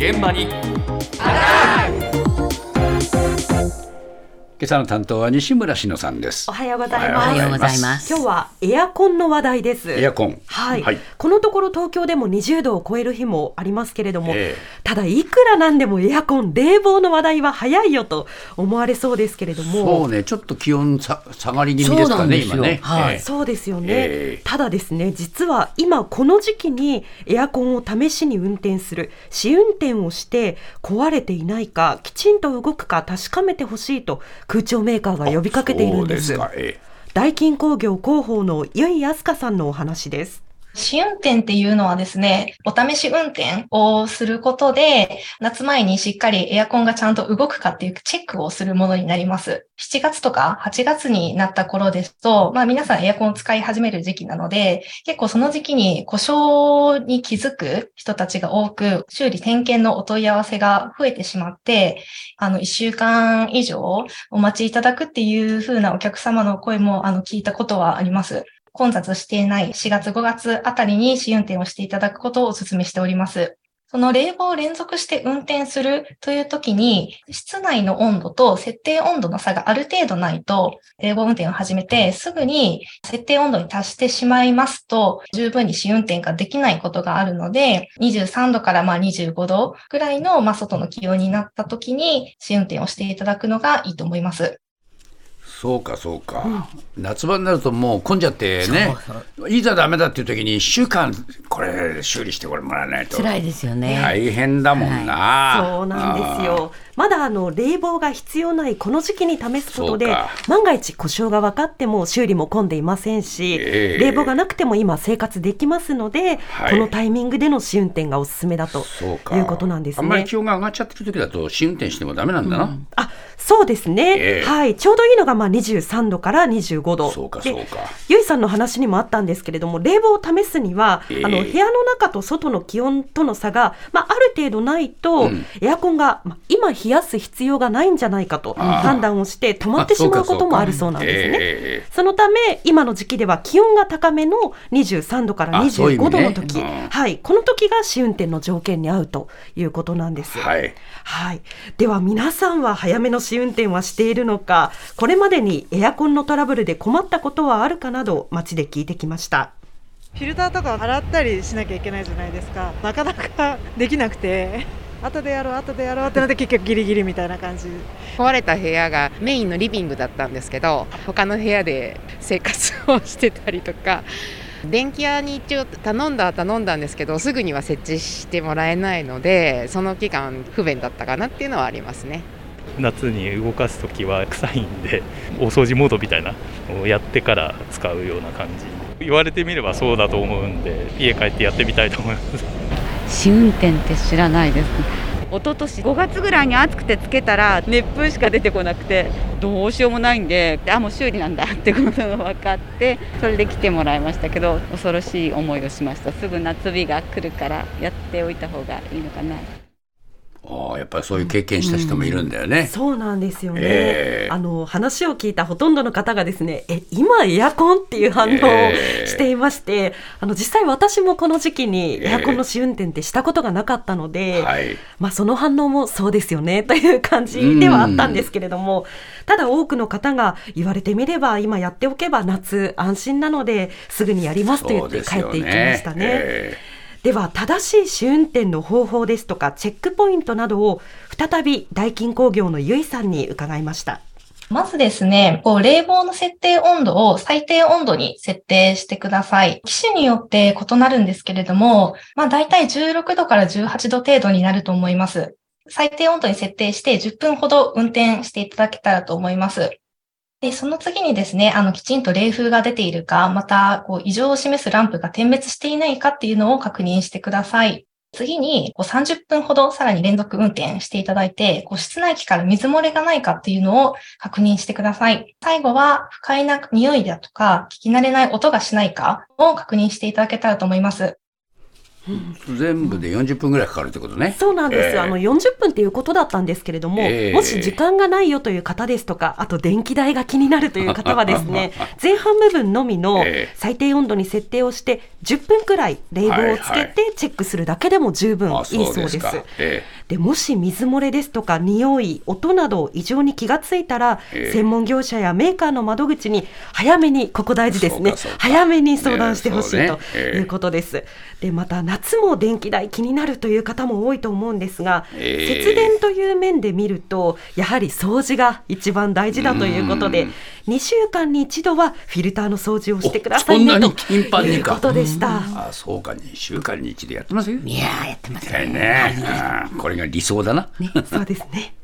現場に。今朝の担当は西村篠さんです。お。はようございおます。はようございます。今日はエアコンの話題です。エアコン。はい、はい。このところ東京でも20度を超える日もありますけれども、ええ。ただいくらなんでもエアコン、冷房の話題は早いよと思われそうですけれども。そうね、ちょっと気温さ下がり気味ですかね、今ね。はい。ええ。そうですよね、ええ。ただですね実は今この時期にエアコンを試しに運転する試運転をして壊れていないかきちんと動くか確かめてほしいと空調メーカーが呼びかけているんです。ダイキン工業広報の由井飛鳥さんのお話です試運転っていうのはですね、お試し運転をすることで、夏前にしっかりエアコンがちゃんと動くかっていうチェックをするものになります。7月とか8月になった頃ですと、まあ皆さんエアコンを使い始める時期なので、結構その時期に故障に気づく人たちが多く、修理点検のお問い合わせが増えてしまって、あの、1週間以上お待ちいただくっていう風なお客様の声もあの聞いたことはあります。混雑していない4月5月あたりに試運転をしていただくことをお勧めしております。その冷房を連続して運転するという時に、室内の温度と設定温度の差がある程度ないと、冷房運転を始めてすぐに設定温度に達してしまいますと、十分に試運転ができないことがあるので、23度からまあ25度ぐらいのま外の気温になった時に試運転をしていただくのがいいと思います。そうか、そうか、夏場になるともう混んじゃってね、いざダメだっていう時に1週間、これ、修理してこれもらわないと。辛いですよね。大変だもんな。そうなんですよ。まだあの冷房が必要ないこの時期に試すことで万が一故障が分かっても修理も混んでいませんし、ええ。冷房がなくても今生活できますので、はい。このタイミングでの試運転がおすすめだということなんですね。あんまり気。温が上がっちゃってる時だと、試運転してもダメなんだな。あそうですね、ええ。はい、ちょうどいいのがまあ23度から25度。そうか、でそうか。ゆいさんの話にもあったんですけれども冷房を試すには、ええ。あの部屋の中と外の気温との差が、まあ、ある程度ないと、ん。エアコンが、まあ、今冷やす必要がないんじゃないかと判断をして止まってしまうこともあるそうなんですね。えそのため今の時期では気温が高めの23度からあそういう意25度の時、うん。はい、この時が試運転の条件に合うということなんです。えはい。はい、では皆さんは早めの試運転はしているのかこれまでにエアコンのトラブルで困ったことはあるかなど街で聞いてきました。フィルターとか洗ったりしなきゃいけないじゃないですか。なかなかできなくて後でやろう後でやろうってなって結局ギリギリみたいな感じ。壊れた部屋がメインのリビングだったんですけど他の部屋で生活をしてたりとか電気屋に一応頼んだは頼んだんですけどすぐには設置してもらえないのでその期間不便だったかなっていうのはありますね。夏に動かすときは臭いんで大掃除モードみたいなのをやってから使うような感じ。言われてみればそうだと思うんで家帰ってやってみたいと思います試運転って知らないです一昨年5月ぐらいに暑くてつけたら熱風しか出てこなくてどうしようもないんであもう修理なんだってことが分かってそれで来てもらいましたけど恐ろしい思いをしました。すぐ夏日が来るからやっておいた方がいいのかな。ああ、やっぱりそういう経験した人もいるんだよね。そうなんですよね、ええ。あの話を聞いたほとんどの方がですねえ今エアコンっていう反応をええしていまして、あの実際私もこの時期にエアコンの試運転ってしたことがなかったので、はい。まあ、その反応もそうですよね という感じではあったんですけれども、ただ多くの方が言われてみれば今やっておけば夏安心なのですぐにやりますと言って帰っていきましたね。えでは正しい試運転の方法ですとかチェックポイントなどを再びダイキン工業のゆいさんに伺いました。まずですね、こう冷房の設定温度を最低温度に設定してください。機種によって異なるんですけれども、まあ大体16度から18度程度になると思います。最低温度に設定して10分ほど運転していただけたらと思います。で、その次にですね、あの、きちんと冷風が出ているか、また、こう、異常を示すランプが点滅していないかっていうのを確認してください。次に、こう30分ほどさらに連続運転していただいて、こう室内機から水漏れがないかっていうのを確認してください。最後は、不快な匂いだとか、聞き慣れない音がしないかを確認していただけたらと思います。全部で40分ぐらいかかるってことね。そうなんです、ええ。あの40分っていうことだったんですけれども、ええ。もし時間がないよという方ですとか、あと電気代が気になるという方はですね、前半部分のみのええ。最低温度に設定をして、10分くらい冷房をつけてチェックするだけでも十分いあいそうです。かえでもし水漏れですとか匂い、音など異常に気がついたら、ええ。専門業者やメーカーの窓口に早めにここ大事ですね。早めに相談してほしいねということです。でまた夏も電気代気になるという方も多いと思うんですが、ええ。節電という面で見るとやはり掃除が一番大事だということでうん。2週間に一度はフィルターの掃除をしてくださいおそんなにねと頻繁にか。ことでした。あそうか。2週間に一度やってますよ。いやーやってますね。ね、うんこれが理想だな。ね、そうですね。